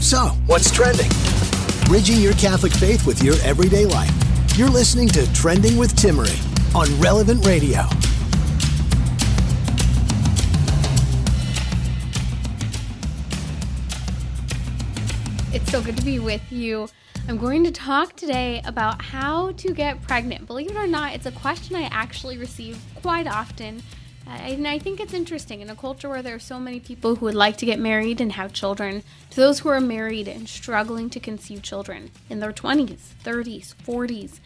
So, what's trending? Bridging your Catholic faith with your everyday life. You're listening to Trending with Timmerie on Relevant Radio. It's so good to be with you. I'm going to talk today about how to get pregnant. Believe it or not, it's a question I actually receive quite often and I think it's interesting in a culture where there are so many people who would like to get married and have children, to those who are married and struggling to conceive children in their 20s, 30s, 40s.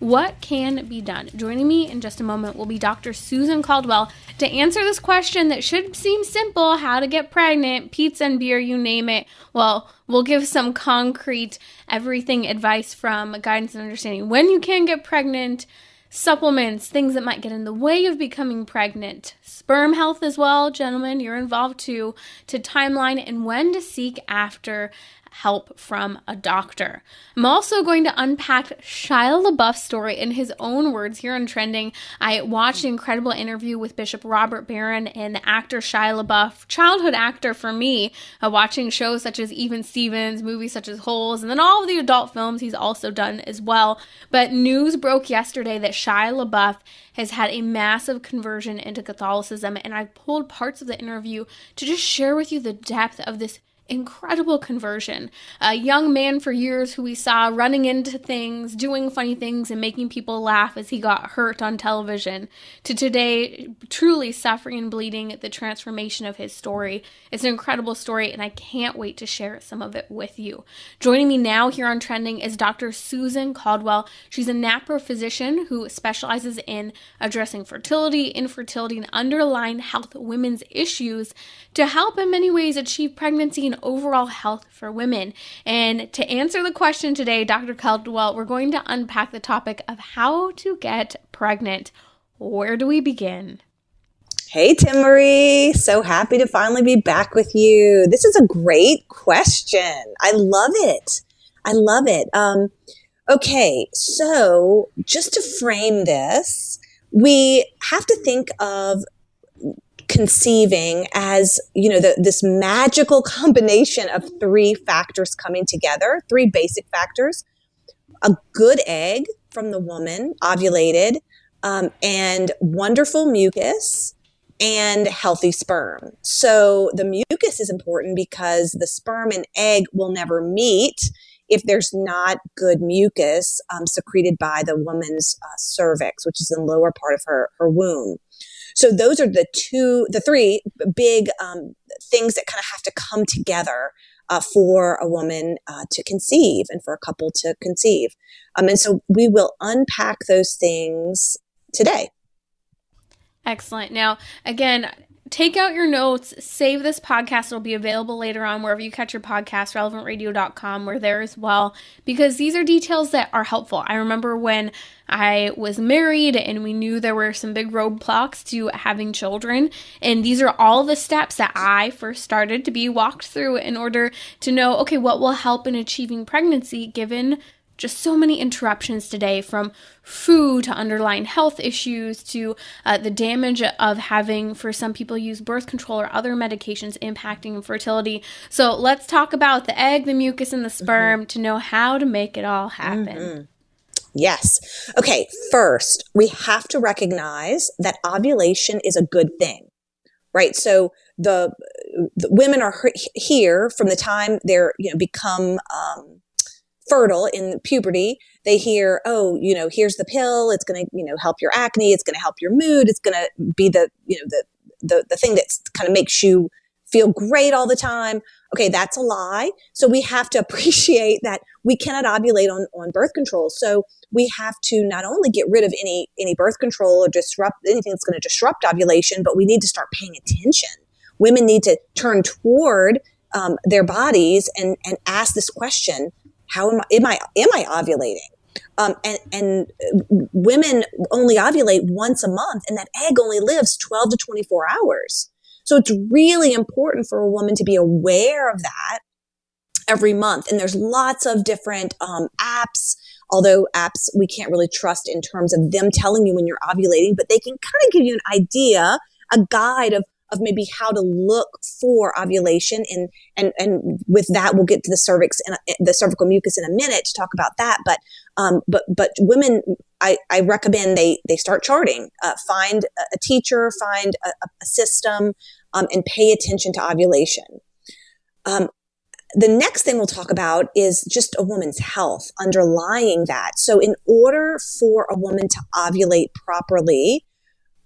What can be done? Joining me in just a moment will be Dr. Susan Caldwell to answer this question that should seem simple how to get pregnant, pizza and beer, you name it. Well, we'll give some concrete everything advice from guidance and understanding when you can get pregnant supplements, things that might get in the way of becoming pregnant, sperm health as well, gentlemen, you're involved too, to timeline and when to seek after help from a doctor. I'm also going to unpack Shia LaBeouf's story in his own words here on Trending. I watched an incredible interview with Bishop Robert Barron and the actor Shia LaBeouf, childhood actor for me, uh, watching shows such as Even Stevens, movies such as Holes, and then all of the adult films he's also done as well. But news broke yesterday that Shia LaBeouf has had a massive conversion into Catholicism, and I pulled parts of the interview to just share with you the depth of this incredible conversion. A young man for years who we saw running into things, doing funny things, and making people laugh as he got hurt on television, to today truly suffering and bleeding the transformation of his story. It's an incredible story, and I can't wait to share some of it with you. Joining me now here on Trending is Dr. Susan Caldwell. She's a NAPRO physician who specializes in addressing fertility, infertility, and underlying health women's issues to help in many ways achieve pregnancy and overall health for women. And to answer the question today, Dr. Caldwell, we're going to unpack the topic of how to get pregnant. Where do we begin? Hey, Timmerie. So happy to finally be back with you. This is a great question. I love it. I love it. Um, okay, so just to frame this, we have to think of conceiving as you know the, this magical combination of three factors coming together three basic factors a good egg from the woman ovulated um, and wonderful mucus and healthy sperm. So the mucus is important because the sperm and egg will never meet if there's not good mucus um, secreted by the woman's uh, cervix which is the lower part of her, her womb so those are the two, the three big um, things that kind of have to come together uh, for a woman uh, to conceive and for a couple to conceive. Um, and so we will unpack those things today. Excellent. Now, again, take out your notes, save this podcast. It'll be available later on wherever you catch your podcast, relevantradio.com. We're there as well because these are details that are helpful. I remember when I was married and we knew there were some big roadblocks to having children. And these are all the steps that I first started to be walked through in order to know okay, what will help in achieving pregnancy given just so many interruptions today from food to underlying health issues to uh, the damage of having, for some people, use birth control or other medications impacting fertility. So let's talk about the egg, the mucus, and the sperm mm-hmm. to know how to make it all happen. Mm-hmm. Yes. Okay. First, we have to recognize that ovulation is a good thing, right? So the, the women are here from the time they're, you know, become, um, fertile in puberty, they hear, oh, you know, here's the pill. It's going to, you know, help your acne. It's going to help your mood. It's going to be the, you know, the, the, the thing that kind of makes you feel great all the time. Okay, that's a lie. So we have to appreciate that we cannot ovulate on, on birth control. So we have to not only get rid of any any birth control or disrupt anything that's going to disrupt ovulation, but we need to start paying attention. Women need to turn toward um, their bodies and and ask this question: How am I? Am I am I ovulating? Um, and, and women only ovulate once a month, and that egg only lives 12 to 24 hours. So it's really important for a woman to be aware of that every month. And there's lots of different um, apps, although apps we can't really trust in terms of them telling you when you're ovulating, but they can kind of give you an idea, a guide of of maybe how to look for ovulation and and and with that we'll get to the cervix and the cervical mucus in a minute to talk about that. But um but but women I, I recommend they they start charting uh, find a teacher find a, a system um, and pay attention to ovulation. Um, the next thing we'll talk about is just a woman's health underlying that. So in order for a woman to ovulate properly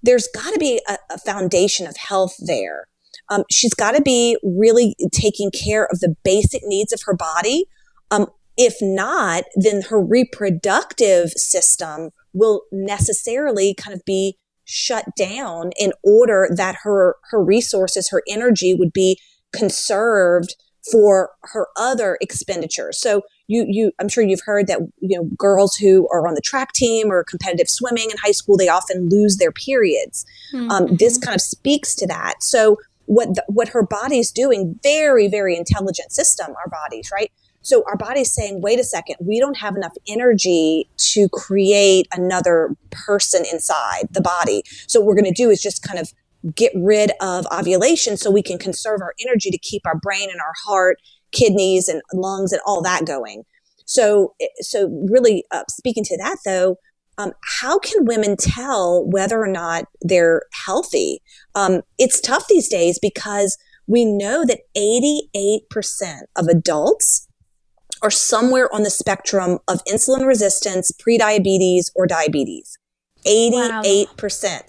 there's got to be a, a, foundation of health there. Um, she's got to be really taking care of the basic needs of her body. Um, if not, then her reproductive system will necessarily kind of be shut down in order that her her resources, her energy would be conserved for her other expenditures. So you you I'm sure you've heard that you know girls who are on the track team or competitive swimming in high school they often lose their periods. Mm-hmm. Um, this kind of speaks to that. So what the, what her body's doing, very very intelligent system, our bodies, right? So our body's saying, wait a second, we don't have enough energy to create another person inside the body. So what we're going to do is just kind of get rid of ovulation so we can conserve our energy to keep our brain and our heart kidneys and lungs and all that going. So, so really uh, speaking to that though, um, how can women tell whether or not they're healthy? Um, it's tough these days because we know that 88% of adults are somewhere on the spectrum of insulin resistance, prediabetes, or diabetes. 88%. Wow.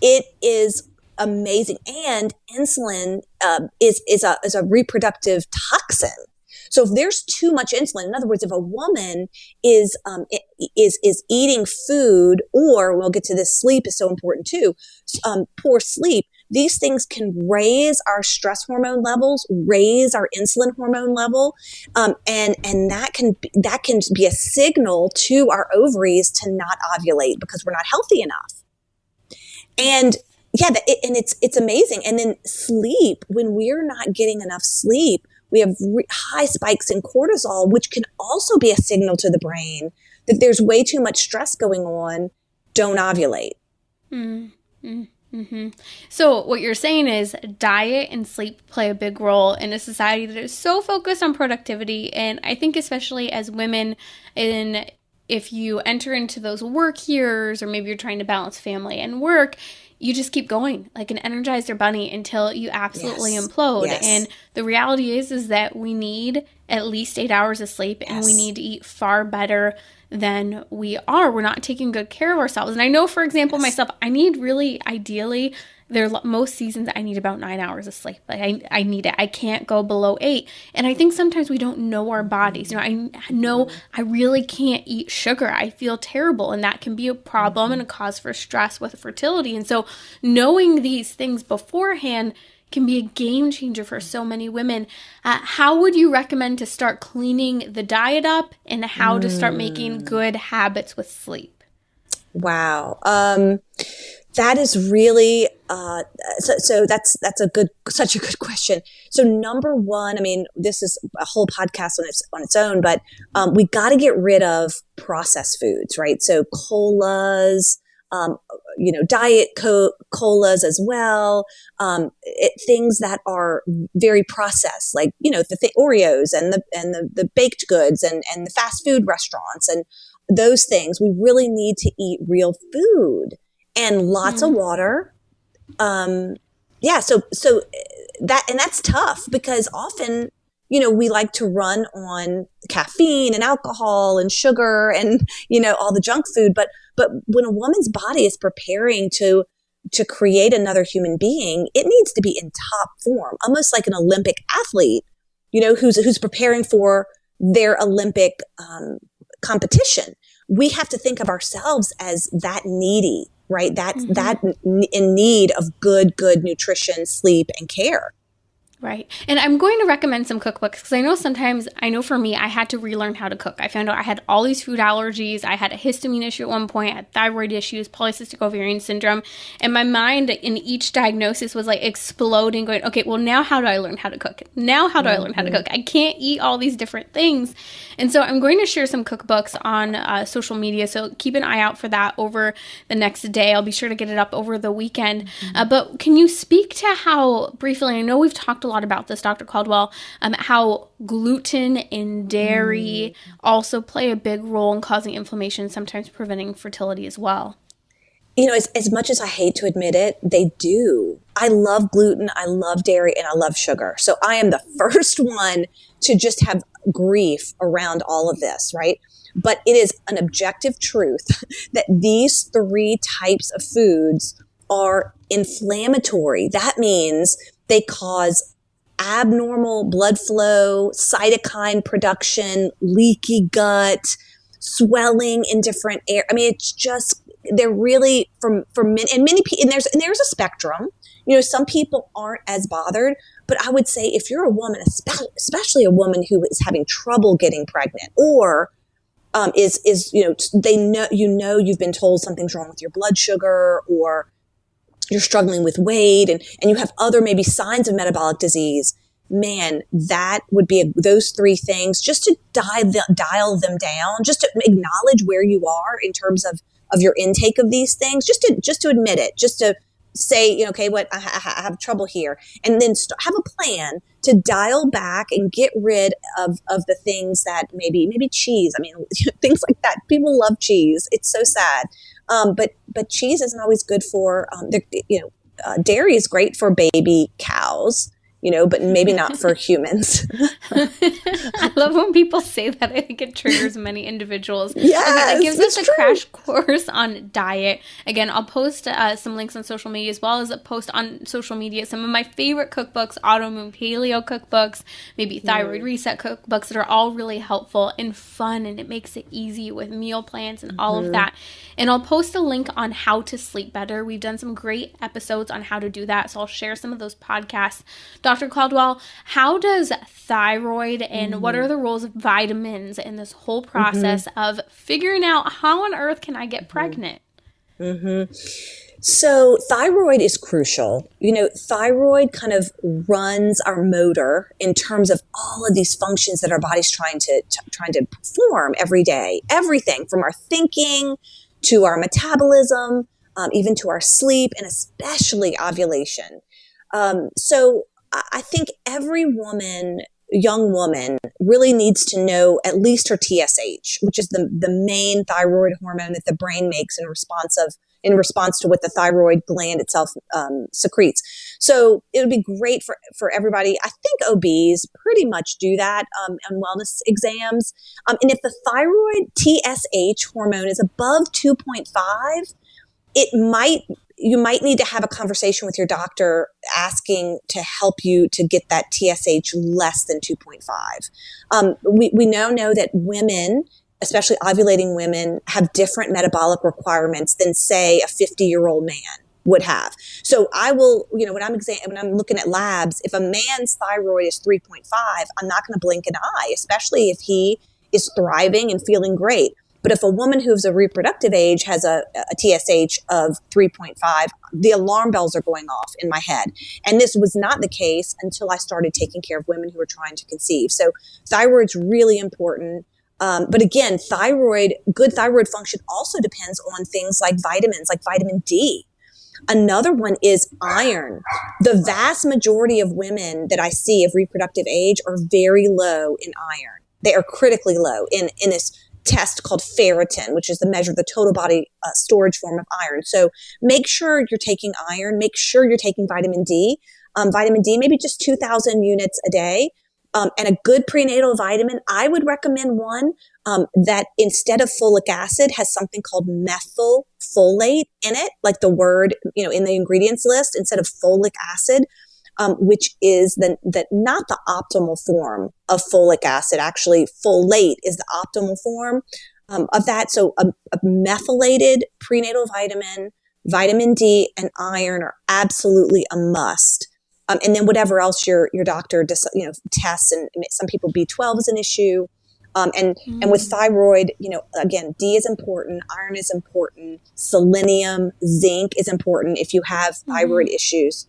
It is amazing. And insulin um, is is a is a reproductive toxin. So if there's too much insulin, in other words, if a woman is um, is is eating food, or we'll get to this, sleep is so important too. Um, poor sleep. These things can raise our stress hormone levels, raise our insulin hormone level, um, and and that can be, that can be a signal to our ovaries to not ovulate because we're not healthy enough. And yeah, it, and it's it's amazing. And then sleep, when we're not getting enough sleep, we have re- high spikes in cortisol, which can also be a signal to the brain that there's way too much stress going on. Don't ovulate. Mm-hmm. Mm-hmm. So what you're saying is diet and sleep play a big role in a society that is so focused on productivity, and I think especially as women in if you enter into those work years or maybe you're trying to balance family and work you just keep going like an energizer bunny until you absolutely yes. implode yes. and the reality is is that we need at least eight hours of sleep yes. and we need to eat far better than we are we're not taking good care of ourselves and i know for example myself i need really ideally there most seasons I need about nine hours of sleep. Like I, I need it. I can't go below eight. And I think sometimes we don't know our bodies. You know, I know I really can't eat sugar. I feel terrible, and that can be a problem and a cause for stress with fertility. And so, knowing these things beforehand can be a game changer for so many women. Uh, how would you recommend to start cleaning the diet up, and how to start making mm. good habits with sleep? Wow. Um, that is really uh, so, so that's that's a good such a good question so number one i mean this is a whole podcast on its on its own but um, we got to get rid of processed foods right so colas um, you know diet co- colas as well um, it, things that are very processed like you know the th- oreos and the and the, the baked goods and and the fast food restaurants and those things we really need to eat real food and lots mm. of water. Um, yeah, so so that and that's tough because often you know we like to run on caffeine and alcohol and sugar and you know all the junk food but but when a woman's body is preparing to to create another human being, it needs to be in top form, almost like an Olympic athlete, you know, who's who's preparing for their Olympic um, competition. We have to think of ourselves as that needy, right? That mm-hmm. that in need of good, good nutrition, sleep, and care. Right. And I'm going to recommend some cookbooks because I know sometimes, I know for me, I had to relearn how to cook. I found out I had all these food allergies. I had a histamine issue at one point, I had thyroid issues, polycystic ovarian syndrome. And my mind in each diagnosis was like exploding, going, okay, well, now how do I learn how to cook? Now how do mm-hmm. I learn how to mm-hmm. cook? I can't eat all these different things. And so I'm going to share some cookbooks on uh, social media. So keep an eye out for that over the next day. I'll be sure to get it up over the weekend. Mm-hmm. Uh, but can you speak to how, briefly, I know we've talked a lot lot about this, Dr. Caldwell, um, how gluten and dairy mm. also play a big role in causing inflammation, sometimes preventing fertility as well. You know, as, as much as I hate to admit it, they do. I love gluten, I love dairy, and I love sugar. So I am the first one to just have grief around all of this, right? But it is an objective truth that these three types of foods are inflammatory. That means they cause abnormal blood flow, cytokine production, leaky gut, swelling in different air. I mean, it's just they're really from from many and many people. And there's and there's a spectrum. You know, some people aren't as bothered, but I would say if you're a woman, especially a woman who is having trouble getting pregnant, or um, is is you know they know you know you've been told something's wrong with your blood sugar or you're struggling with weight and, and you have other maybe signs of metabolic disease, man, that would be a, those three things just to dial, dial them down, just to acknowledge where you are in terms of, of your intake of these things, just to, just to admit it, just to say, you know, okay, what I, I have trouble here, and then st- have a plan to dial back and get rid of, of the things that maybe, maybe cheese. I mean, things like that. People love cheese. It's so sad. Um, but but cheese isn't always good for um, you know uh, dairy is great for baby cows you know, but maybe not for humans. I love when people say that. I think it triggers many individuals. Yeah, it gives us a true. crash course on diet. Again, I'll post uh, some links on social media as well as a post on social media. Some of my favorite cookbooks, autoimmune paleo cookbooks, maybe thyroid mm. reset cookbooks that are all really helpful and fun, and it makes it easy with meal plans and all mm-hmm. of that. And I'll post a link on how to sleep better. We've done some great episodes on how to do that, so I'll share some of those podcasts. Dr. Caldwell, how does thyroid and mm-hmm. what are the roles of vitamins in this whole process mm-hmm. of figuring out how on earth can I get mm-hmm. pregnant? Mm-hmm. So, thyroid is crucial. You know, thyroid kind of runs our motor in terms of all of these functions that our body's trying to, to trying to perform every day. Everything from our thinking to our metabolism, um, even to our sleep, and especially ovulation. Um, so, I think every woman, young woman, really needs to know at least her TSH, which is the, the main thyroid hormone that the brain makes in response of in response to what the thyroid gland itself um, secretes. So it would be great for, for everybody. I think OBs pretty much do that um, on wellness exams. Um, and if the thyroid TSH hormone is above 2.5, it might you might need to have a conversation with your doctor asking to help you to get that TSH less than 2.5. Um, we, we now know that women, especially ovulating women, have different metabolic requirements than, say, a 50 year old man would have. So I will, you know, when I'm exam- when I'm looking at labs, if a man's thyroid is 3.5, I'm not going to blink an eye, especially if he is thriving and feeling great. But if a woman who's a reproductive age has a, a TSH of 3.5, the alarm bells are going off in my head. And this was not the case until I started taking care of women who were trying to conceive. So thyroid's really important. Um, but again, thyroid, good thyroid function also depends on things like vitamins, like vitamin D. Another one is iron. The vast majority of women that I see of reproductive age are very low in iron. They are critically low in, in this test called ferritin, which is the measure of the total body uh, storage form of iron. So make sure you're taking iron, make sure you're taking vitamin D. Um, vitamin D, maybe just 2,000 units a day. Um, and a good prenatal vitamin, I would recommend one um, that instead of folic acid has something called methyl folate in it, like the word, you know, in the ingredients list instead of folic acid, um, which is the, the not the optimal form of folic acid. Actually, folate is the optimal form um, of that. So a, a methylated prenatal vitamin, vitamin D, and iron are absolutely a must. Um, and then whatever else your your doctor you know tests, and some people B12 is an issue. Um, and mm. and with mm. thyroid, you know, again, D is important, iron is important, selenium, zinc is important if you have thyroid mm. issues.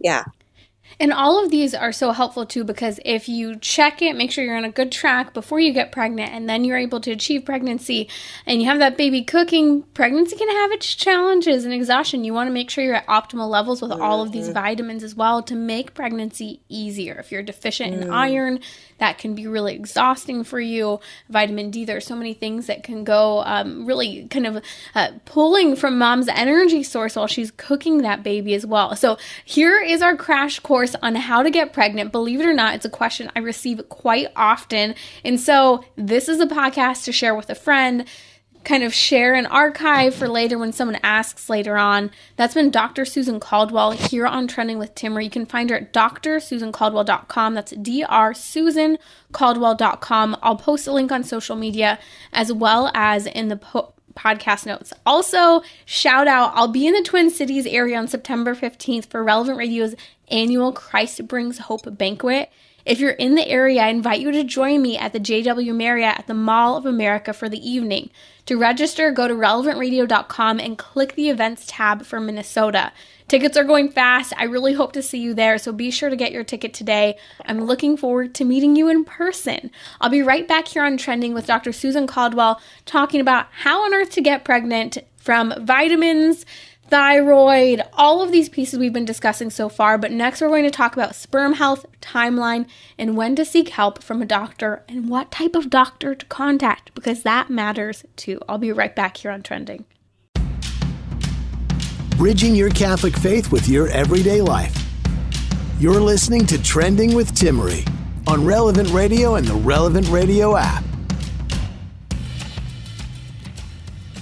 Yeah. And all of these are so helpful too because if you check it, make sure you're on a good track before you get pregnant, and then you're able to achieve pregnancy and you have that baby cooking, pregnancy can have its challenges and exhaustion. You want to make sure you're at optimal levels with all of these mm-hmm. vitamins as well to make pregnancy easier. If you're deficient mm. in iron, that can be really exhausting for you. Vitamin D, there's so many things that can go um, really kind of uh, pulling from mom's energy source while she's cooking that baby as well. So here is our crash course on how to get pregnant. Believe it or not, it's a question I receive quite often. And so this is a podcast to share with a friend kind of share an archive for later when someone asks later on. That's been Dr. Susan Caldwell here on Trending with Timmerie. You can find her at drsusancaldwell.com. That's drsusancaldwell.com. I'll post a link on social media as well as in the po- podcast notes. Also, shout out, I'll be in the Twin Cities area on September 15th for Relevant Radio's annual Christ Brings Hope banquet. If you're in the area, I invite you to join me at the JW Marriott at the Mall of America for the evening. To register, go to relevantradio.com and click the events tab for Minnesota. Tickets are going fast. I really hope to see you there, so be sure to get your ticket today. I'm looking forward to meeting you in person. I'll be right back here on Trending with Dr. Susan Caldwell talking about how on earth to get pregnant from vitamins thyroid, all of these pieces we've been discussing so far. But next, we're going to talk about sperm health, timeline, and when to seek help from a doctor and what type of doctor to contact because that matters too. I'll be right back here on Trending. Bridging your Catholic faith with your everyday life. You're listening to Trending with Timmerie on Relevant Radio and the Relevant Radio app.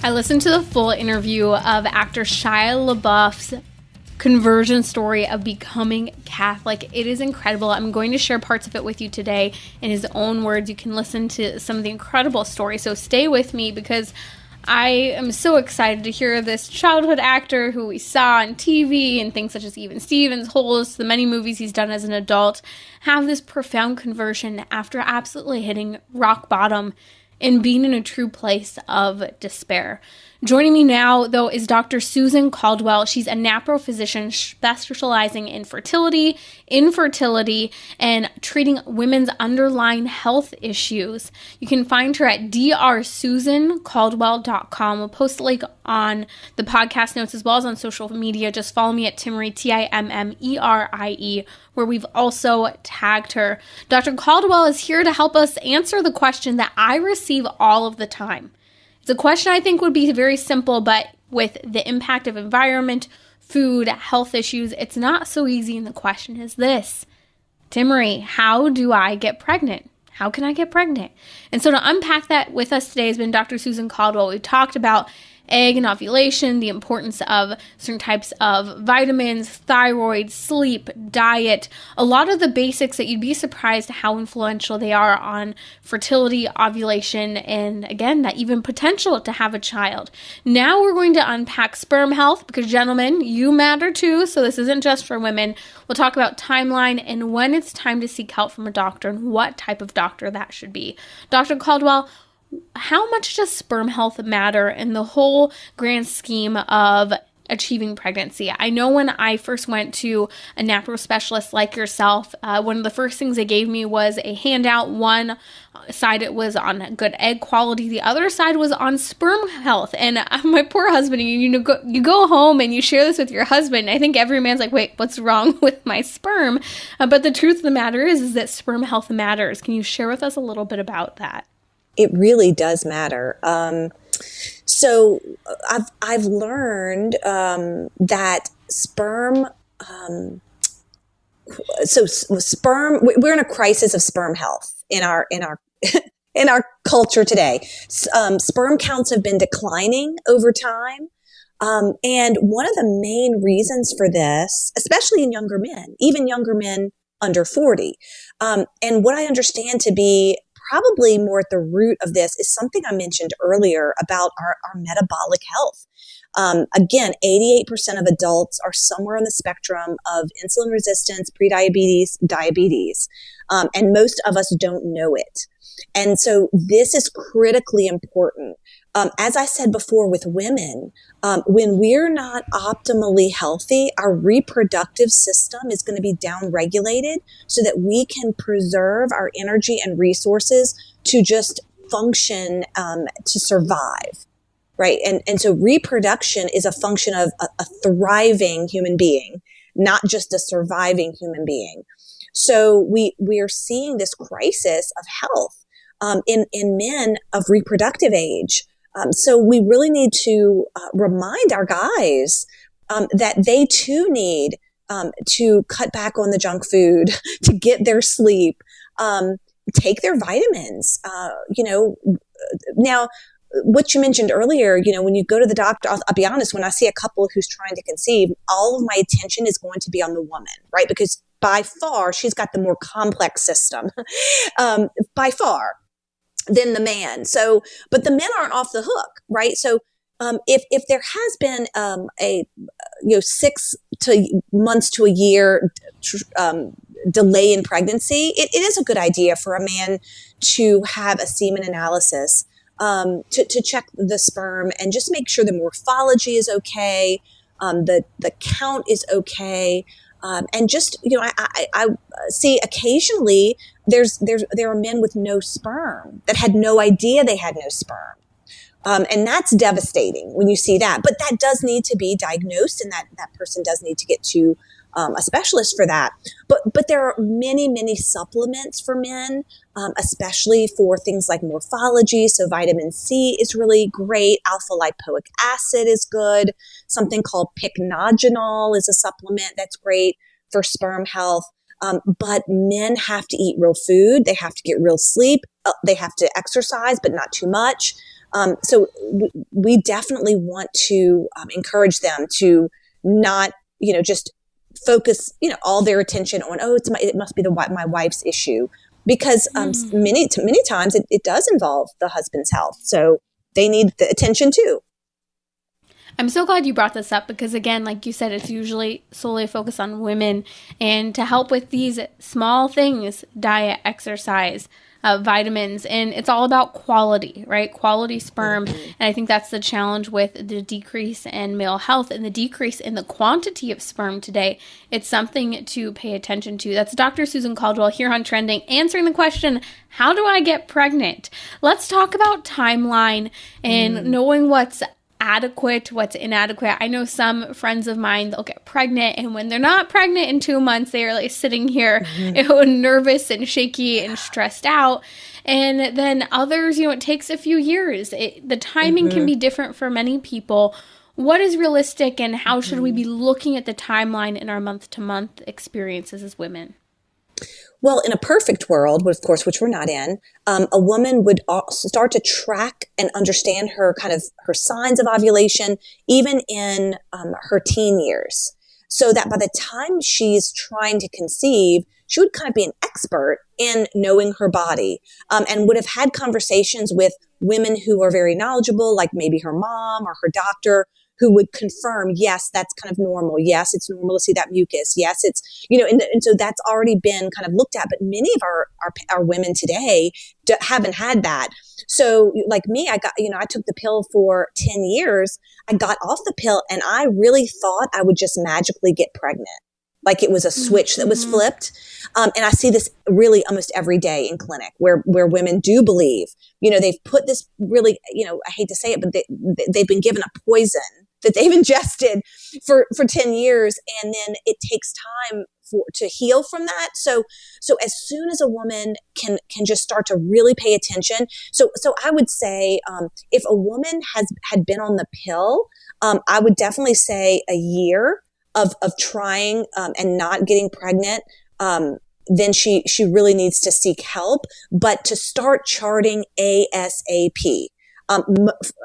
I listened to the full interview of actor Shia LaBeouf's conversion story of becoming Catholic. It is incredible. I'm going to share parts of it with you today in his own words. You can listen to some of the incredible story. So stay with me because I am so excited to hear this childhood actor who we saw on TV and things such as Even Stevens, Holes, the many movies he's done as an adult, have this profound conversion after absolutely hitting rock bottom and being in a true place of despair. Joining me now, though, is Dr. Susan Caldwell. She's a NAPRO physician specializing in fertility, infertility, and treating women's underlying health issues. You can find her at drsusancaldwell.com. We'll post a link on the podcast notes as well as on social media. Just follow me at Timmerie, T I M M E R I E, where we've also tagged her. Dr. Caldwell is here to help us answer the question that I receive all of the time. It's a question I think would be very simple, but with the impact of environment, food, health issues, it's not so easy. And the question is this Timmerie, how do I get pregnant? How can I get pregnant? And so to unpack that with us today has been Dr. Susan Caldwell. We talked about egg and ovulation, the importance of certain types of vitamins, thyroid, sleep, diet, a lot of the basics that you'd be surprised how influential they are on fertility, ovulation, and again, that even potential to have a child. Now we're going to unpack sperm health because, gentlemen, you matter too. So this isn't just for women. We'll talk about timeline and when it's time to seek help from a doctor and what type of doctor that should be. Dr. Caldwell, how much does sperm health matter in the whole grand scheme of achieving pregnancy. I know when I first went to a NAPRO specialist like yourself, uh, one of the first things they gave me was a handout. One side it was on good egg quality, the other side was on sperm health. And uh, my poor husband, you, you know, go, you go home and you share this with your husband. I think every man's like, wait, what's wrong with my sperm? Uh, but the truth of the matter is, is that sperm health matters. Can you share with us a little bit about that? It really does matter. Um, so I've I've learned um, that sperm. Um, so sperm. We're in a crisis of sperm health in our in our in our culture today. Um, sperm counts have been declining over time. Um, and one of the main reasons for this, especially in younger men, even younger men under 40, um, and what I understand to be probably more at the root of this is something I mentioned earlier about our, our metabolic health. Um, again, 88% of adults are somewhere on the spectrum of insulin resistance, prediabetes, diabetes, um, and most of us don't know it. And so this is critically important. Um, as I said before with women, um, when we're not optimally healthy, our reproductive system is going to be downregulated so that we can preserve our energy and resources to just function um, to survive right? And and so reproduction is a function of a, a thriving human being not just a surviving human being. So we we are seeing this crisis of health um, in in men of reproductive age um, so we really need to uh, remind our guys um, that they too need um, to cut back on the junk food, to get their sleep, um, take their vitamins. Uh, you know, now what you mentioned earlier, you know, when you go to the doctor, I'll, I'll, be honest, when I see a couple who's trying to conceive, all of my attention is going to be on the woman, right? Because by far, she's got the more complex system, um, by far than the man. So, but the men aren't off the hook, right? So, um, if if there has been um, a you know six to months to a year um, delay in pregnancy, it, it is a good idea for a man to have a semen analysis um, to, to check the sperm and just make sure the morphology is okay, um, the the count is okay. Um, and just you know, I, I, I, see occasionally there's there's there are men with no sperm that had no idea they had no sperm, um, and that's devastating when you see that. But that does need to be diagnosed, and that that person does need to get to um, a specialist for that. But but there are many many supplements for men, um, especially for things like morphology. So vitamin C is really great. Alpha lipoic acid is good. Something called pycnogenol is a supplement that's great for sperm health. Um, but men have to eat real food. They have to get real sleep. Uh, they have to exercise, but not too much. Um, so we, we, definitely want to um, encourage them to not, you know, just focus, you know, all their attention on, oh, it's my, it must be the my wife's issue, because um, mm. many many times it, it does involve the husband's health. So they need the attention too. I'm so glad you brought this up because, again, like you said, it's usually solely focused on women. And to help with these small things diet, exercise, uh, vitamins, and it's all about quality, right? Quality sperm. Mm-hmm. And I think that's the challenge with the decrease in male health and the decrease in the quantity of sperm today. It's something to pay attention to. That's Dr. Susan Caldwell here on Trending, answering the question how do I get pregnant? Let's talk about timeline and mm. knowing what's adequate, what's inadequate. I know some friends of mine they'll get pregnant, and when they're not pregnant in two months, they're like sitting here, mm-hmm. you know, nervous and shaky and stressed out. And then others, you know, it takes a few years. It, the timing mm-hmm. can be different for many people. What is realistic, and how should mm-hmm. we be looking at the timeline in our month to month experiences as women? Well, in a perfect world, of course, which we're not in, um, a woman would start to track and understand her kind of her signs of ovulation, even in um, her teen years, so that by the time she's trying to conceive, she would kind of be an expert in knowing her body, um, and would have had conversations with women who are very knowledgeable, like maybe her mom or her doctor, who would confirm, yes, that's kind of normal. Yes, it's normal to see that mucus. Yes, it's, you know, and, and so that's already been kind of looked at. But many of our, our, our women today haven't had that. So like me, I got, you know, I took the pill for 10 years. I got off the pill and I really thought I would just magically get pregnant like it was a switch that was mm-hmm. flipped. Um, and I see this really almost every day in clinic where, where women do believe, you know, they've put this really, you know, I hate to say it, but they, they've been given a poison that they've ingested for, for 10 years. And then it takes time for, to heal from that. So, so as soon as a woman can, can just start to really pay attention. So, so I would say, um, if a woman has, had been on the pill, um, I would definitely say a year of, of trying, um, and not getting pregnant. Um, then she, she really needs to seek help, but to start charting ASAP um,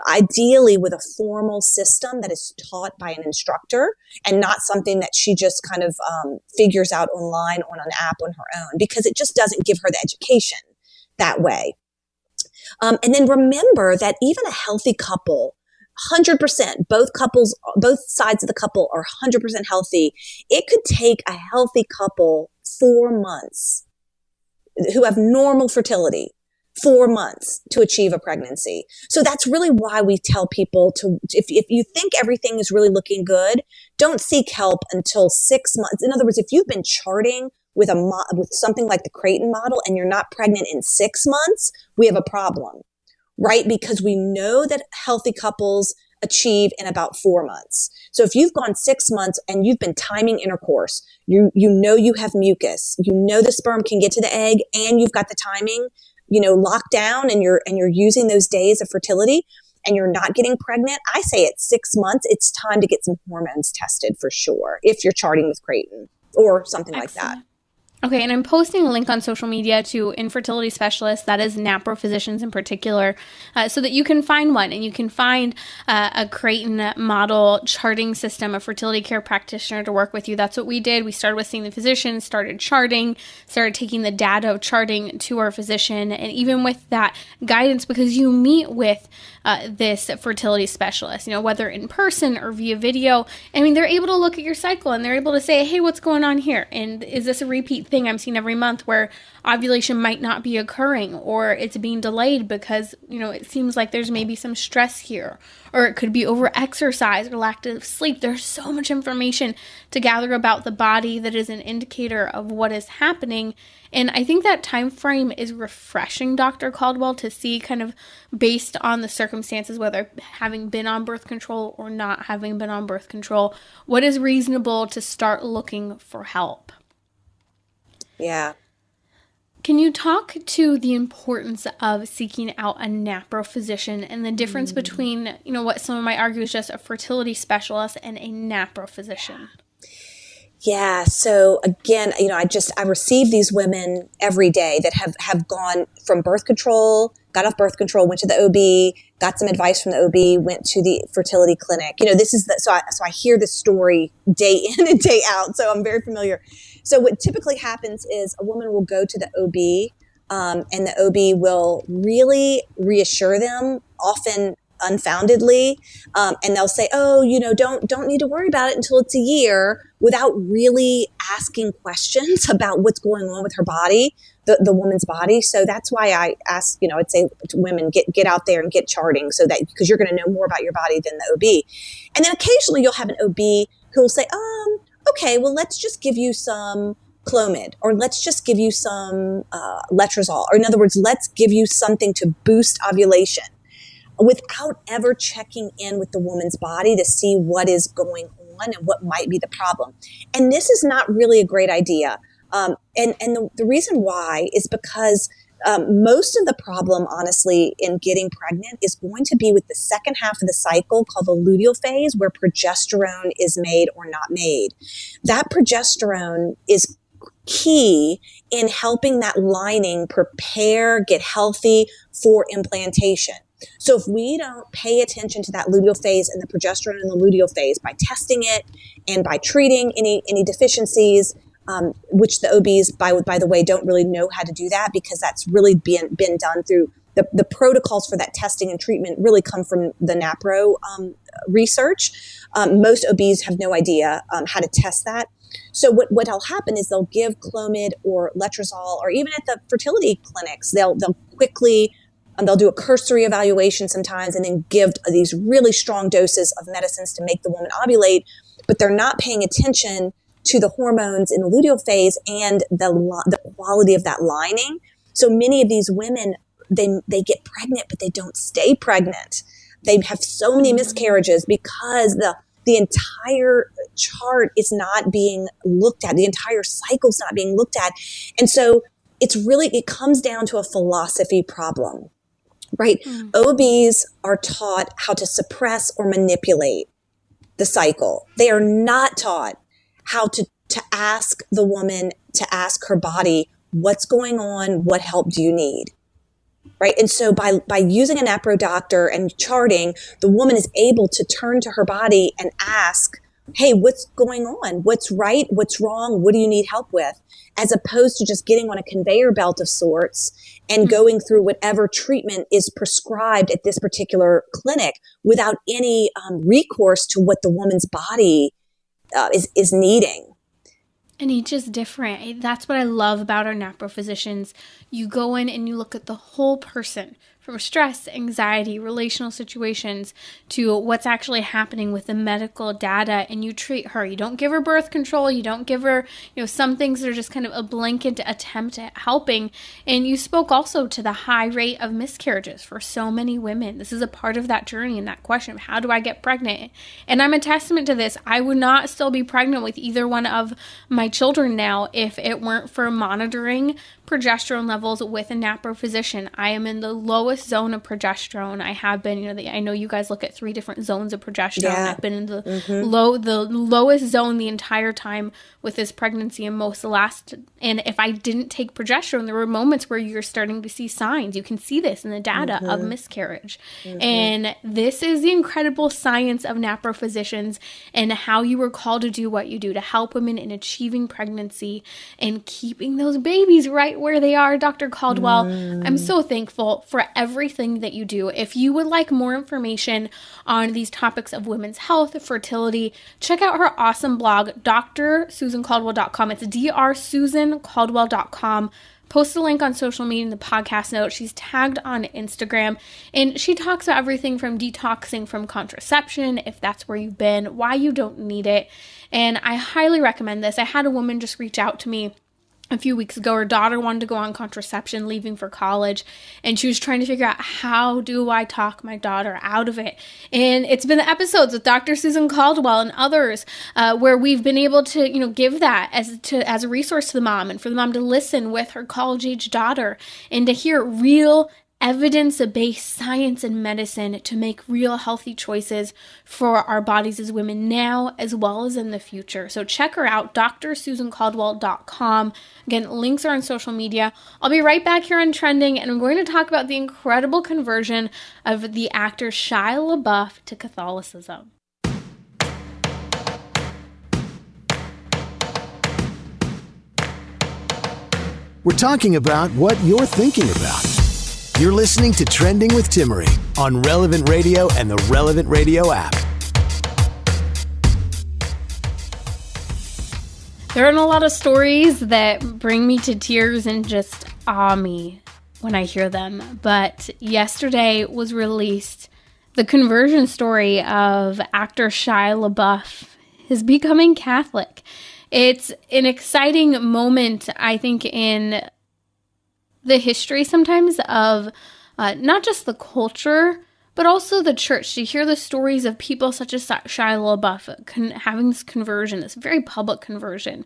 ideally with a formal system that is taught by an instructor and not something that she just kind of um, figures out online on an app on her own because it just doesn't give her the education that way. Um, and then remember that even a healthy couple 100% both couples both sides of the couple are 100% healthy it could take a healthy couple 4 months who have normal fertility four months to achieve a pregnancy. So that's really why we tell people to, if, if you think everything is really looking good, don't seek help until six months. In other words, if you've been charting with a, mo- with something like the Creighton model and you're not pregnant in six months, we have a problem, right? Because we know that healthy couples achieve in about four months. So if you've gone six months and you've been timing intercourse, you, you know you have mucus, you know the sperm can get to the egg and you've got the timing, you know, locked down and you're, and you're using those days of fertility and you're not getting pregnant, I say at six months, it's time to get some hormones tested for sure if you're charting with Creighton or something Excellent. like that. Okay, and I'm posting a link on social media to infertility specialists, that is NAPRO physicians in particular, uh, so that you can find one and you can find uh, a Creighton model charting system, a fertility care practitioner to work with you. That's what we did. We started with seeing the physician, started charting, started taking the data of charting to our physician, and even with that guidance, because you meet with uh, this fertility specialist, you know, whether in person or via video. I mean, they're able to look at your cycle and they're able to say, hey, what's going on here? And is this a repeat thing I'm seeing every month where ovulation might not be occurring or it's being delayed because, you know, it seems like there's maybe some stress here or it could be over exercise or lack of sleep. There's so much information to gather about the body that is an indicator of what is happening. And I think that time frame is refreshing, Dr. Caldwell, to see kind of based on the circumstances, whether having been on birth control or not having been on birth control, what is reasonable to start looking for help. Yeah. Can you talk to the importance of seeking out a NAPRO physician and the difference mm. between, you know, what some might argue is just a fertility specialist and a NAPRO physician? Yeah. So again, you know, I just I receive these women every day that have have gone from birth control, got off birth control, went to the OB, got some advice from the OB, went to the fertility clinic. You know, this is the so I so I hear this story day in and day out. So I'm very familiar. So what typically happens is a woman will go to the OB, um, and the OB will really reassure them, often unfoundedly, um, and they'll say, "Oh, you know, don't don't need to worry about it until it's a year," without really asking questions about what's going on with her body, the, the woman's body. So that's why I ask, you know, I'd say to women, get get out there and get charting, so that because you're going to know more about your body than the OB, and then occasionally you'll have an OB who will say, um okay, well, let's just give you some Clomid, or let's just give you some uh, letrozole, or in other words, let's give you something to boost ovulation without ever checking in with the woman's body to see what is going on and what might be the problem. And this is not really a great idea. Um, and and the, the reason why is because um, most of the problem, honestly, in getting pregnant is going to be with the second half of the cycle called the luteal phase, where progesterone is made or not made. That progesterone is key in helping that lining prepare, get healthy for implantation. So if we don't pay attention to that luteal phase and the progesterone in the luteal phase by testing it and by treating any any deficiencies, um, which the OBs, by, by the way, don't really know how to do that because that's really been, been done through the, the protocols for that testing and treatment really come from the NAPRO um, research. Um, most OBs have no idea um, how to test that. So what, what'll happen is they'll give Clomid or Letrozole, or even at the fertility clinics, they'll, they'll quickly and they'll do a cursory evaluation sometimes and then give these really strong doses of medicines to make the woman ovulate, but they're not paying attention to the hormones in the luteal phase and the, the quality of that lining. So many of these women, they, they get pregnant, but they don't stay pregnant. They have so many miscarriages because the, the entire chart is not being looked at. The entire cycle is not being looked at. And so it's really, it comes down to a philosophy problem, right? Mm. OBs are taught how to suppress or manipulate the cycle. They are not taught how to, to ask the woman to ask her body, what's going on? What help do you need? right? And so by by using a NAPRO doctor and charting, the woman is able to turn to her body and ask, "Hey, what's going on? What's right? What's wrong? What do you need help with?" As opposed to just getting on a conveyor belt of sorts and mm-hmm. going through whatever treatment is prescribed at this particular clinic without any um, recourse to what the woman's body uh, is is needing. And each is different. That's what I love about our NAPRO physicians. You go in and you look at the whole person from stress, anxiety, relational situations to what's actually happening with the medical data and you treat her. You don't give her birth control, you don't give her, you know, some things that are just kind of a blanket attempt at helping. And you spoke also to the high rate of miscarriages for so many women. This is a part of that journey and that question of how do I get pregnant? And I'm a testament to this. I would not still be pregnant with either one of my children now if it weren't for monitoring progesterone levels with a NAPRO physician. I am in the lowest zone of progesterone. I have been, you know, the, I know you guys look at three different zones of progesterone. Yeah. I've been in the mm-hmm. low, the lowest zone the entire time with this pregnancy and most last. And if I didn't take progesterone, there were moments where you're starting to see signs. You can see this in the data mm-hmm. of miscarriage. Mm-hmm. And this is the incredible science of NAPRO physicians and how you were called to do what you do to help women in achieving pregnancy and keeping those babies right where they are, Dr. Caldwell. Mm. I'm so thankful for everything that you do. If you would like more information on these topics of women's health, fertility, check out her awesome blog, drsusancaldwell.com. It's drsusancaldwell.com post a link on social media in the podcast note. She's tagged on Instagram and she talks about everything from detoxing from contraception, if that's where you've been, why you don't need it. And I highly recommend this. I had a woman just reach out to me a few weeks ago her daughter wanted to go on contraception leaving for college and she was trying to figure out how do i talk my daughter out of it. And it's been the episodes with dr susan caldwell and others uh, where we've been able to you know give that as to as a resource to the mom and for the mom to listen with her college age daughter and to hear real evidence based science and medicine to make real healthy choices for our bodies as women now as well as in the future. So check her out, drsusancaldwell.com. Again, links are on social media. I'll be right back here on Trending, and I'm going to talk about the incredible conversion of the actor Shia LaBeouf to Catholicism. We're talking about what you're thinking about. You're listening to Trending with Timmerie on Relevant Radio and the Relevant Radio app. There are a lot of stories that bring me to tears and just awe me when I hear them. But yesterday was released the conversion story of actor Shia LaBeouf, his becoming Catholic. It's an exciting moment, I think, in the history sometimes of uh, not just the culture, but also the church. To hear the stories of people such as Shia LaBeouf con- having this conversion, this very public conversion.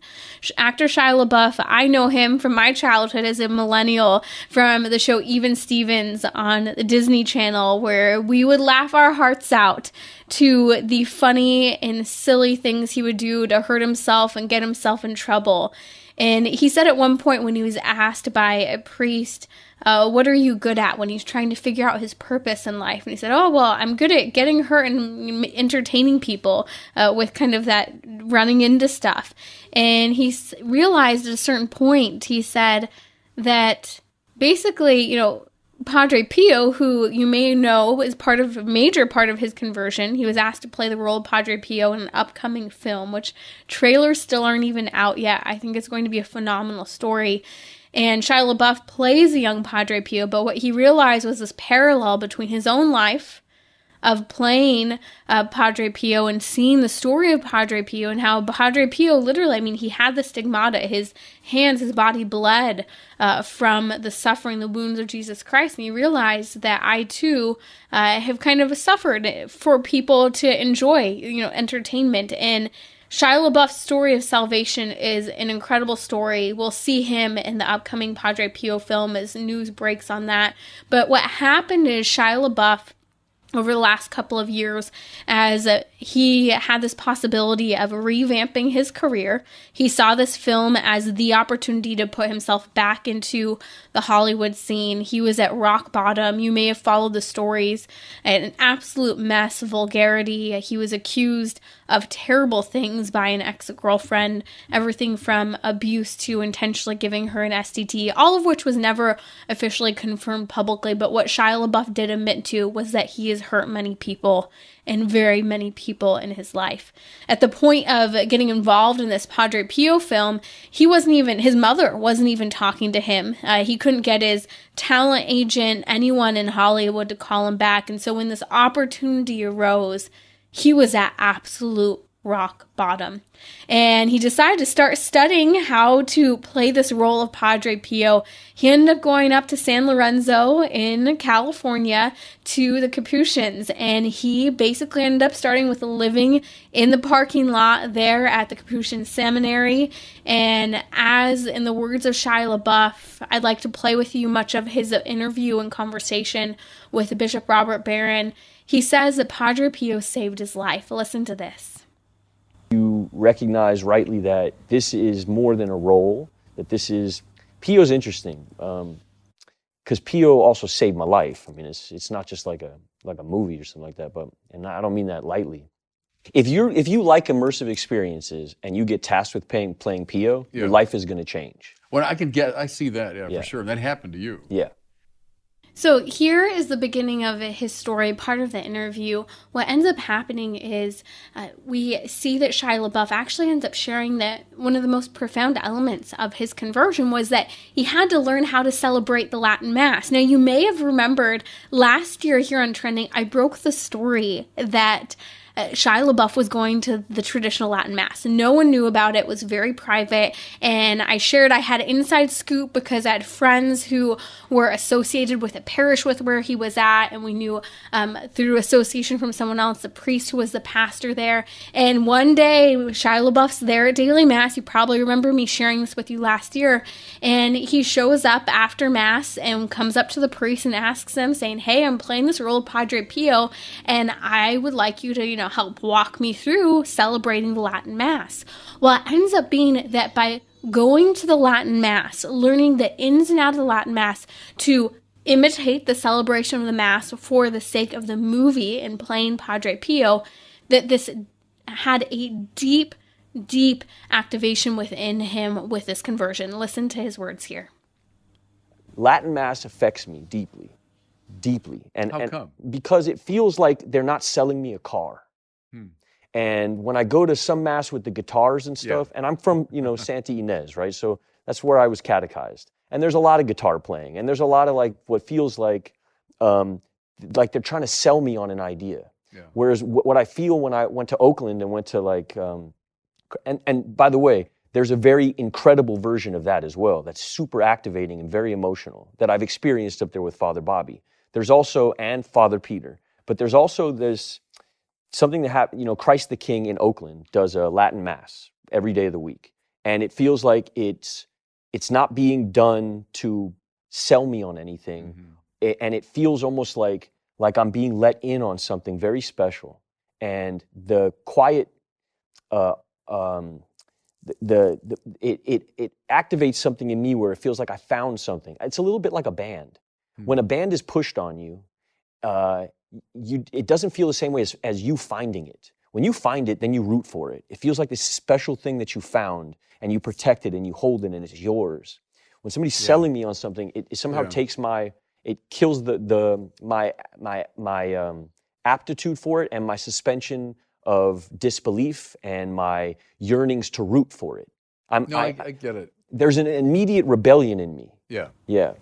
Actor Shia LaBeouf, I know him from my childhood as a millennial from the show Even Stevens on the Disney Channel, where we would laugh our hearts out to the funny and silly things he would do to hurt himself and get himself in trouble. And he said at one point when he was asked by a priest, uh, what are you good at when he's trying to figure out his purpose in life? And he said, Oh, well, I'm good at getting hurt and entertaining people uh, with kind of that running into stuff. And he realized at a certain point, he said that basically, you know, Padre Pio, who you may know is part of a major part of his conversion. He was asked to play the role of Padre Pio in an upcoming film, which trailers still aren't even out yet. I think it's going to be a phenomenal story. And Shia LaBeouf plays a young Padre Pio, but what he realized was this parallel between his own life of playing uh, Padre Pio and seeing the story of Padre Pio and how Padre Pio literally, I mean, he had the stigmata. His hands, his body bled uh, from the suffering, the wounds of Jesus Christ. And he realized that I too uh, have kind of suffered for people to enjoy, you know, entertainment. And Shia LaBeouf's story of salvation is an incredible story. We'll see him in the upcoming Padre Pio film as news breaks on that. But what happened is Shia LaBeouf over the last couple of years as uh, he had this possibility of revamping his career. He saw this film as the opportunity to put himself back into the Hollywood scene. He was at rock bottom. You may have followed the stories. An absolute mess, vulgarity. He was accused of terrible things by an ex girlfriend, everything from abuse to intentionally giving her an STD, all of which was never officially confirmed publicly. But what Shia LaBeouf did admit to was that he has hurt many people and very many people in his life. At the point of getting involved in this Padre Pio film, he wasn't even, his mother wasn't even talking to him. Uh, he couldn't get his talent agent, anyone in Hollywood to call him back. And so when this opportunity arose, he was at absolute rock bottom. And he decided to start studying how to play this role of Padre Pio. He ended up going up to San Lorenzo in California to the Capuchins, and he basically ended up starting with living in the parking lot there at the Capuchin Seminary. And as in the words of Shia LaBeouf, I'd like to play with you much of his interview and conversation with Bishop Robert Barron. He says that Padre Pio saved his life. Listen to this. You recognize rightly that this is more than a role, that this is. Pio's interesting because um, Pio also saved my life. I mean, it's, it's not just like a, like a movie or something like that, but, and I don't mean that lightly. If, you're, if you like immersive experiences and you get tasked with playing, playing Pio, yeah. your life is going to change. Well, I can get, I see that, yeah, yeah, for sure. That happened to you. Yeah. So here is the beginning of his story, part of the interview. What ends up happening is uh, we see that Shia LaBeouf actually ends up sharing that one of the most profound elements of his conversion was that he had to learn how to celebrate the Latin Mass. Now, you may have remembered last year here on Trending, I broke the story that Shia LaBeouf was going to the traditional Latin Mass. No one knew about it. it. was very private. And I shared I had inside scoop because I had friends who were associated with a parish with where he was at. And we knew um, through association from someone else, the priest who was the pastor there. And one day, Shia LaBeouf's there at daily Mass. You probably remember me sharing this with you last year. And he shows up after Mass and comes up to the priest and asks them, saying, Hey, I'm playing this role of Padre Pio, and I would like you to, you know, know, help walk me through celebrating the Latin Mass. Well, it ends up being that by going to the Latin Mass, learning the ins and outs of the Latin Mass to imitate the celebration of the Mass for the sake of the movie and playing Padre Pio, that this had a deep, deep activation within him with this conversion. Listen to his words here. Latin Mass affects me deeply, deeply. And, How and come? Because it feels like they're not selling me a car. And when I go to some mass with the guitars and stuff, yeah. and I'm from, you know, Santa Ynez, right? So that's where I was catechized. And there's a lot of guitar playing, and there's a lot of like what feels like, um, like they're trying to sell me on an idea. Yeah. Whereas w- what I feel when I went to Oakland and went to like, um, and and by the way, there's a very incredible version of that as well. That's super activating and very emotional that I've experienced up there with Father Bobby. There's also and Father Peter, but there's also this something that happened, you know, Christ the King in Oakland does a Latin Mass every day of the week. And it feels like it's it's not being done to sell me on anything. Mm-hmm. It, and it feels almost like like I'm being let in on something very special. And the quiet uh, um, the, the, the it, it it activates something in me where it feels like I found something. It's a little bit like a band. Mm-hmm. When a band is pushed on you, uh, you, it doesn't feel the same way as, as you finding it. When you find it, then you root for it. It feels like this special thing that you found and you protect it and you hold it and it's yours. When somebody's yeah. selling me on something, it, it somehow yeah. takes my, it kills the, the my, my, my um, aptitude for it and my suspension of disbelief and my yearnings to root for it. I'm, no, I, I get it. There's an immediate rebellion in me. Yeah. Yeah.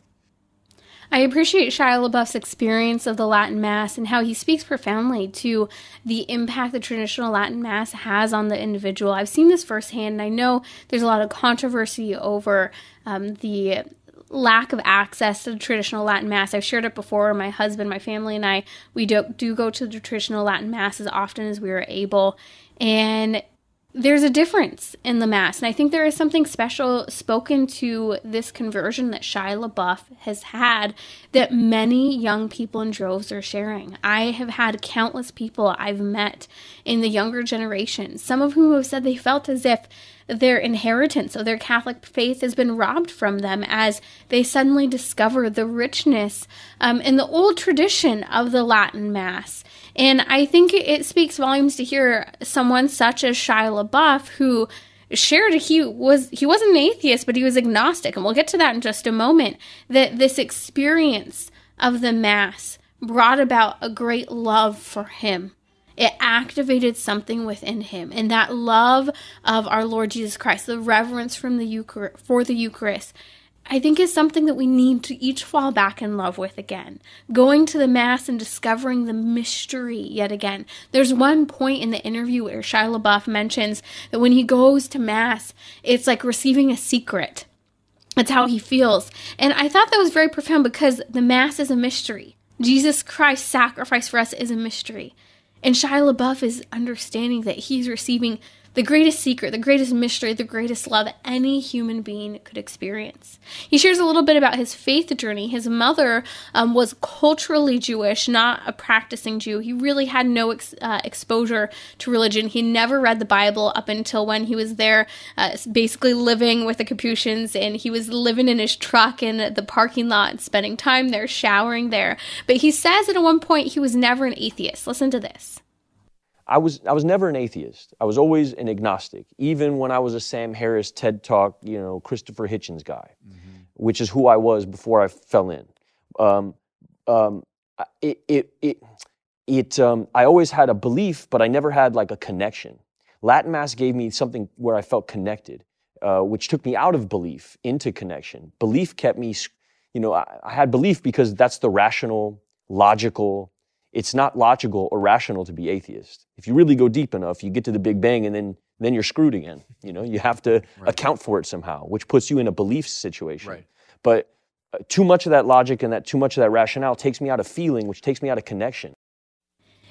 I appreciate Shia LaBeouf's experience of the Latin Mass and how he speaks profoundly to the impact the traditional Latin Mass has on the individual. I've seen this firsthand, and I know there's a lot of controversy over um, the lack of access to the traditional Latin Mass. I've shared it before. My husband, my family, and I, we do, do go to the traditional Latin Mass as often as we are able. And there's a difference in the mass. And I think there is something special spoken to this conversion that Shia LaBeouf has had that many young people in droves are sharing. I have had countless people I've met in the younger generation, some of whom have said they felt as if their inheritance of their Catholic faith has been robbed from them as they suddenly discover the richness um, in the old tradition of the Latin Mass and I think it speaks volumes to hear someone such as Shia LaBeouf who shared he was he wasn't an atheist, but he was agnostic, and we'll get to that in just a moment. That this experience of the mass brought about a great love for him. It activated something within him, and that love of our Lord Jesus Christ, the reverence from the for the Eucharist, I think is something that we need to each fall back in love with again. Going to the Mass and discovering the mystery yet again. There's one point in the interview where Shia LaBeouf mentions that when he goes to Mass, it's like receiving a secret. That's how he feels. And I thought that was very profound because the Mass is a mystery. Jesus Christ's sacrifice for us is a mystery. And Shia LaBeouf is understanding that he's receiving the greatest secret, the greatest mystery, the greatest love any human being could experience. He shares a little bit about his faith journey. His mother um, was culturally Jewish, not a practicing Jew. He really had no ex- uh, exposure to religion. He never read the Bible up until when he was there, uh, basically living with the Capuchins, and he was living in his truck in the parking lot and spending time there, showering there. But he says at one point he was never an atheist. Listen to this. I was I was never an atheist. I was always an agnostic, even when I was a Sam Harris TED Talk, you know, Christopher Hitchens guy, mm-hmm. which is who I was before I fell in. Um, um, it it it, it um, I always had a belief, but I never had like a connection. Latin Mass gave me something where I felt connected, uh, which took me out of belief into connection. Belief kept me, you know, I, I had belief because that's the rational, logical it's not logical or rational to be atheist. If you really go deep enough, you get to the Big Bang and then then you're screwed again. You know, you have to right. account for it somehow, which puts you in a belief situation. Right. But uh, too much of that logic and that too much of that rationale takes me out of feeling, which takes me out of connection.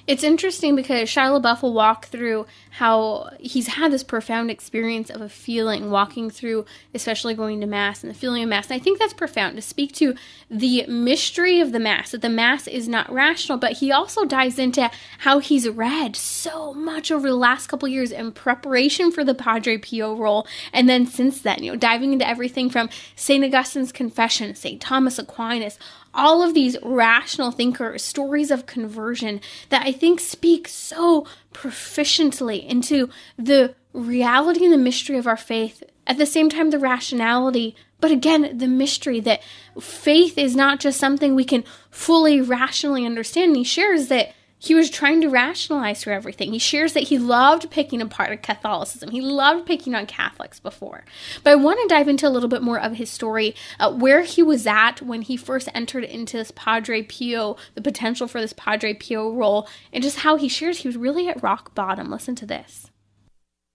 It's interesting because Shia LaBeouf will walk through how he's had this profound experience of a feeling walking through, especially going to Mass and the feeling of Mass. And I think that's profound to speak to the mystery of the Mass, that the Mass is not rational, but he also dives into how he's read so much over the last couple years in preparation for the Padre Pio role. And then since then, you know, diving into everything from St. Augustine's Confession, St. Thomas Aquinas, all of these rational thinkers, stories of conversion that I think speak so proficiently into the reality and the mystery of our faith. At the same time, the rationality, but again, the mystery that faith is not just something we can fully rationally understand. And he shares that he was trying to rationalize for everything. He shares that he loved picking apart Catholicism. He loved picking on Catholics before. But I want to dive into a little bit more of his story, uh, where he was at when he first entered into this Padre Pio, the potential for this Padre Pio role, and just how he shares he was really at rock bottom. Listen to this.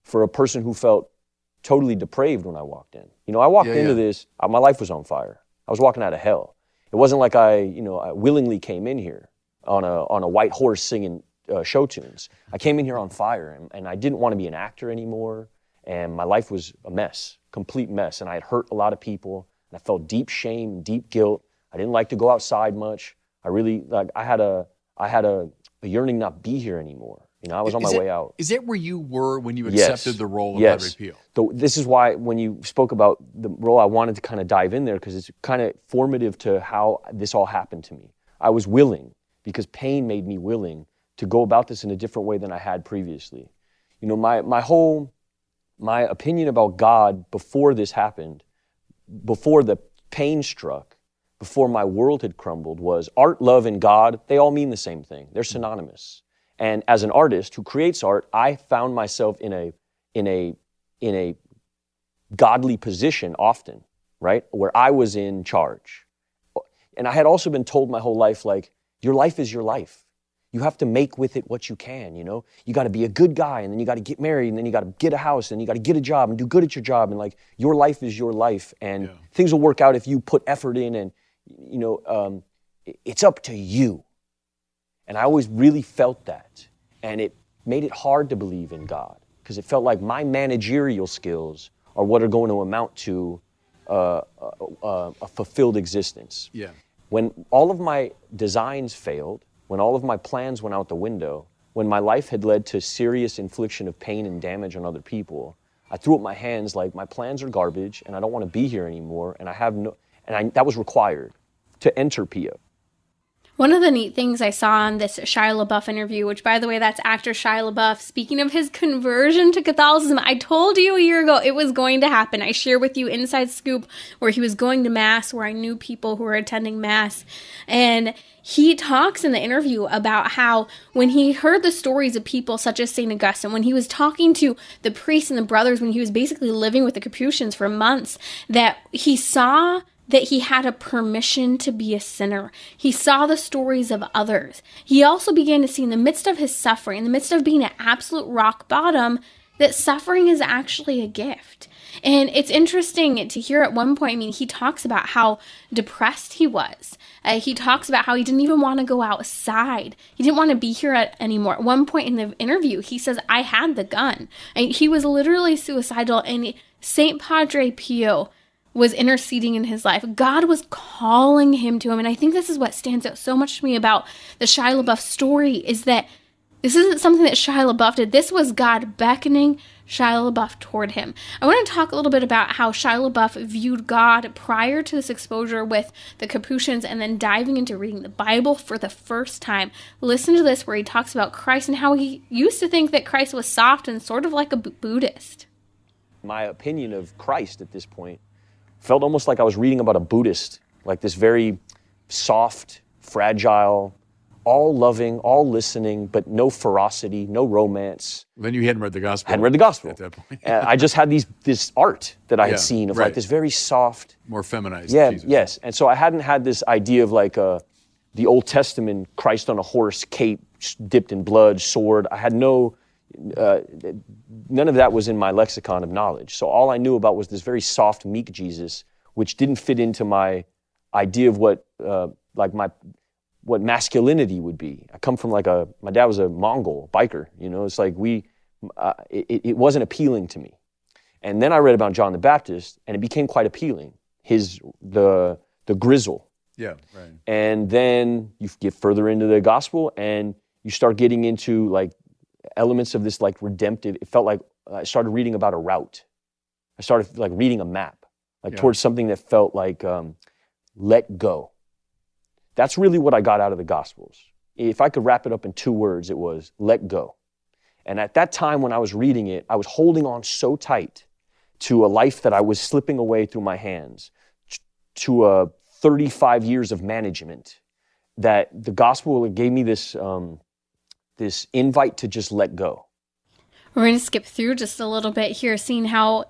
For a person who felt totally depraved when I walked in, you know, I walked yeah, into yeah. this, uh, my life was on fire. I was walking out of hell. It wasn't like I, you know, I willingly came in here on a on a white horse singing uh, show tunes. I came in here on fire, and, and I didn't want to be an actor anymore. And my life was a mess, complete mess. And I had hurt a lot of people, and I felt deep shame, deep guilt. I didn't like to go outside much. I really like. I had a I had a, a yearning not be here anymore. You know, I was on my it, way out. Is that where you were when you accepted yes. the role of yes. Padre Pio? So this is why when you spoke about the role, I wanted to kind of dive in there because it's kind of formative to how this all happened to me. I was willing because pain made me willing to go about this in a different way than I had previously. You know, my, my whole, my opinion about God before this happened, before the pain struck, before my world had crumbled was art, love, and God, they all mean the same thing. They're synonymous. And as an artist who creates art, I found myself in a, in a, in a godly position often, right? Where I was in charge. And I had also been told my whole life, like, your life is your life. You have to make with it what you can, you know? You got to be a good guy and then you got to get married and then you got to get a house and you got to get a job and do good at your job and like your life is your life and yeah. things will work out if you put effort in and you know um, it's up to you. And I always really felt that and it made it hard to believe in God because it felt like my managerial skills are what are going to amount to uh, uh, a fulfilled existence. Yeah. When all of my designs failed, when all of my plans went out the window, when my life had led to serious infliction of pain and damage on other people, I threw up my hands like my plans are garbage and I don't want to be here anymore and I have no and I, that was required to enter Pio. One of the neat things I saw on this Shia LaBeouf interview, which by the way, that's actor Shia LaBeouf, speaking of his conversion to Catholicism, I told you a year ago it was going to happen. I share with you Inside Scoop where he was going to Mass, where I knew people who were attending Mass. And he talks in the interview about how when he heard the stories of people such as St. Augustine, when he was talking to the priests and the brothers, when he was basically living with the Capuchins for months, that he saw that he had a permission to be a sinner. He saw the stories of others. He also began to see, in the midst of his suffering, in the midst of being at absolute rock bottom, that suffering is actually a gift. And it's interesting to hear at one point, I mean, he talks about how depressed he was. Uh, he talks about how he didn't even want to go outside. He didn't want to be here at, anymore. At one point in the interview, he says, I had the gun. And he was literally suicidal. And St. Padre Pio was interceding in his life. God was calling him to him. And I think this is what stands out so much to me about the Shia LaBeouf story is that this isn't something that Shia LaBeouf did. This was God beckoning Shia LaBeouf toward him. I want to talk a little bit about how Shia LaBeouf viewed God prior to this exposure with the Capuchins and then diving into reading the Bible for the first time. Listen to this where he talks about Christ and how he used to think that Christ was soft and sort of like a Buddhist. My opinion of Christ at this point felt almost like I was reading about a Buddhist, like this very soft, fragile, all loving, all listening, but no ferocity, no romance. Then you hadn't read the gospel. Hadn't read the gospel at that point. I just had these this art that I had seen of right. like this very soft, more feminized. Yeah, Jesus. yes. And so I hadn't had this idea of like a, uh, the Old Testament Christ on a horse, cape dipped in blood, sword. I had no. Uh, none of that was in my lexicon of knowledge. So all I knew about was this very soft, meek Jesus, which didn't fit into my idea of what, uh, like my what masculinity would be. I come from like a, my dad was a Mongol biker, you know, it's like we, uh, it, it wasn't appealing to me. And then I read about John the Baptist and it became quite appealing. His, the, the grizzle. Yeah, right. And then you get further into the gospel and you start getting into like elements of this like redemptive, it felt like I started reading about a route. I started like reading a map, like yeah. towards something that felt like um, let go that's really what I got out of the Gospels. If I could wrap it up in two words, it was let go. And at that time when I was reading it, I was holding on so tight to a life that I was slipping away through my hands, to a 35 years of management, that the gospel gave me this, um, this invite to just let go. We're going to skip through just a little bit here, seeing how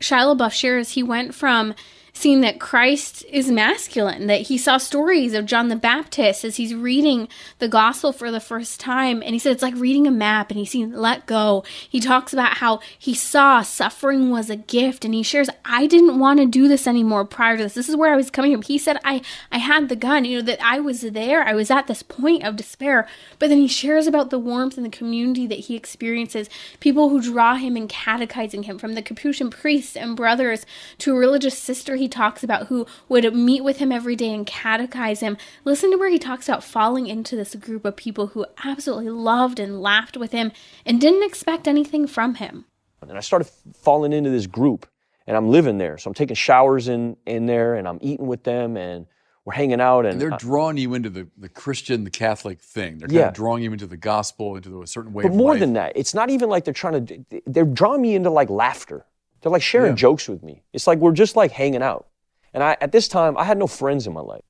Shia LaBeouf shares he went from seeing that Christ is masculine, that he saw stories of John the Baptist as he's reading the gospel for the first time. And he said it's like reading a map and he's seen let go. He talks about how he saw suffering was a gift and he shares, I didn't want to do this anymore prior to this. This is where I was coming from. He said, I, I had the gun, you know, that I was there. I was at this point of despair. But then he shares about the warmth and the community that he experiences, people who draw him and catechizing him from the Capuchin priests and brothers to a religious sister he talks about who would meet with him every day and catechize him. Listen to where he talks about falling into this group of people who absolutely loved and laughed with him and didn't expect anything from him. And I started falling into this group and I'm living there. So I'm taking showers in, in there and I'm eating with them and we're hanging out and, and they're drawing you into the, the Christian, the Catholic thing. They're kind yeah. of drawing you into the gospel, into a certain way but more life. than that, it's not even like they're trying to, they're drawing me into like laughter. They're like sharing yeah. jokes with me. It's like we're just like hanging out. And I, at this time, I had no friends in my life.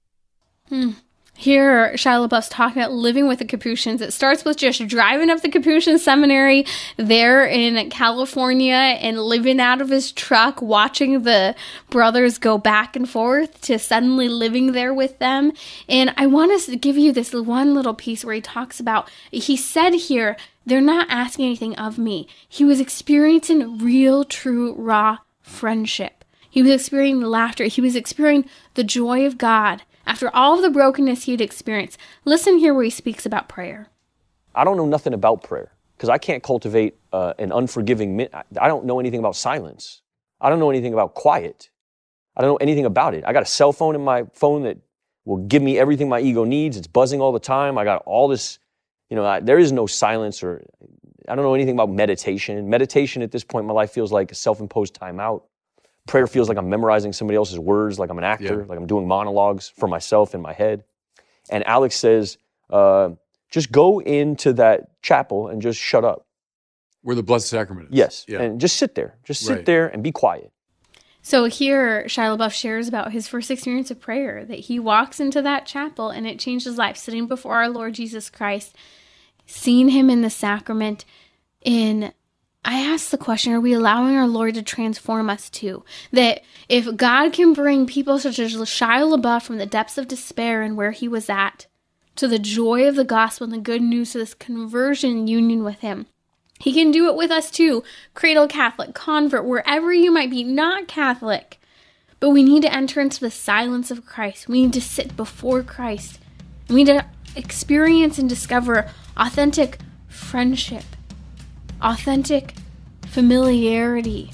Hmm. Here, Shia LaBeouf's talking about living with the Capuchins. It starts with just driving up the Capuchin seminary there in California and living out of his truck, watching the brothers go back and forth to suddenly living there with them. And I want to give you this one little piece where he talks about, he said here, they're not asking anything of me. He was experiencing real, true, raw friendship. He was experiencing laughter. He was experiencing the joy of God after all of the brokenness he had experienced. Listen here where he speaks about prayer. I don't know nothing about prayer because I can't cultivate uh, an unforgiving. Mi- I don't know anything about silence. I don't know anything about quiet. I don't know anything about it. I got a cell phone in my phone that will give me everything my ego needs. It's buzzing all the time. I got all this, you know, I, there is no silence or I don't know anything about meditation. Meditation at this point in my life feels like a self imposed timeout. Prayer feels like I'm memorizing somebody else's words, like I'm an actor, yeah. like I'm doing monologues for myself in my head. And Alex says, uh, just go into that chapel and just shut up. Where the Blessed Sacrament is. Yes. Yeah. And just sit there. Just sit right. there and be quiet. So here, Shia LaBeouf shares about his first experience of prayer that he walks into that chapel and it changed his life, sitting before our Lord Jesus Christ, seeing him in the sacrament. In I ask the question: Are we allowing our Lord to transform us too? That if God can bring people such as Shia LaBeouf from the depths of despair and where he was at to the joy of the gospel and the good news to this conversion union with Him, he can do it with us too. Cradle Catholic, convert, wherever you might be, not Catholic. But we need to enter into the silence of Christ. We need to sit before Christ. We need to experience and discover authentic friendship, authentic familiarity.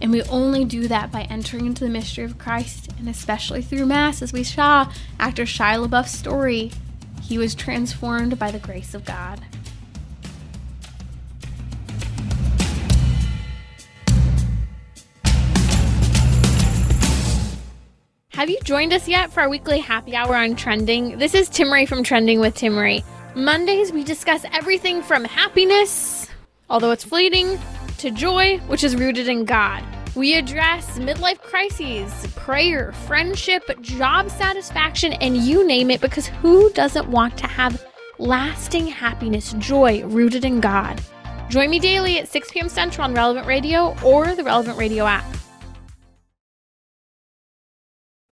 And we only do that by entering into the mystery of Christ, and especially through Mass, as we saw after Shia LaBeouf's story. He was transformed by the grace of God. Have you joined us yet for our weekly happy hour on trending? This is Timmerie from Trending with Timmerie. Mondays, we discuss everything from happiness, although it's fleeting, to joy, which is rooted in God. We address midlife crises, prayer, friendship, job satisfaction, and you name it, because who doesn't want to have lasting happiness, joy rooted in God? Join me daily at 6 p.m. Central on Relevant Radio or the Relevant Radio app.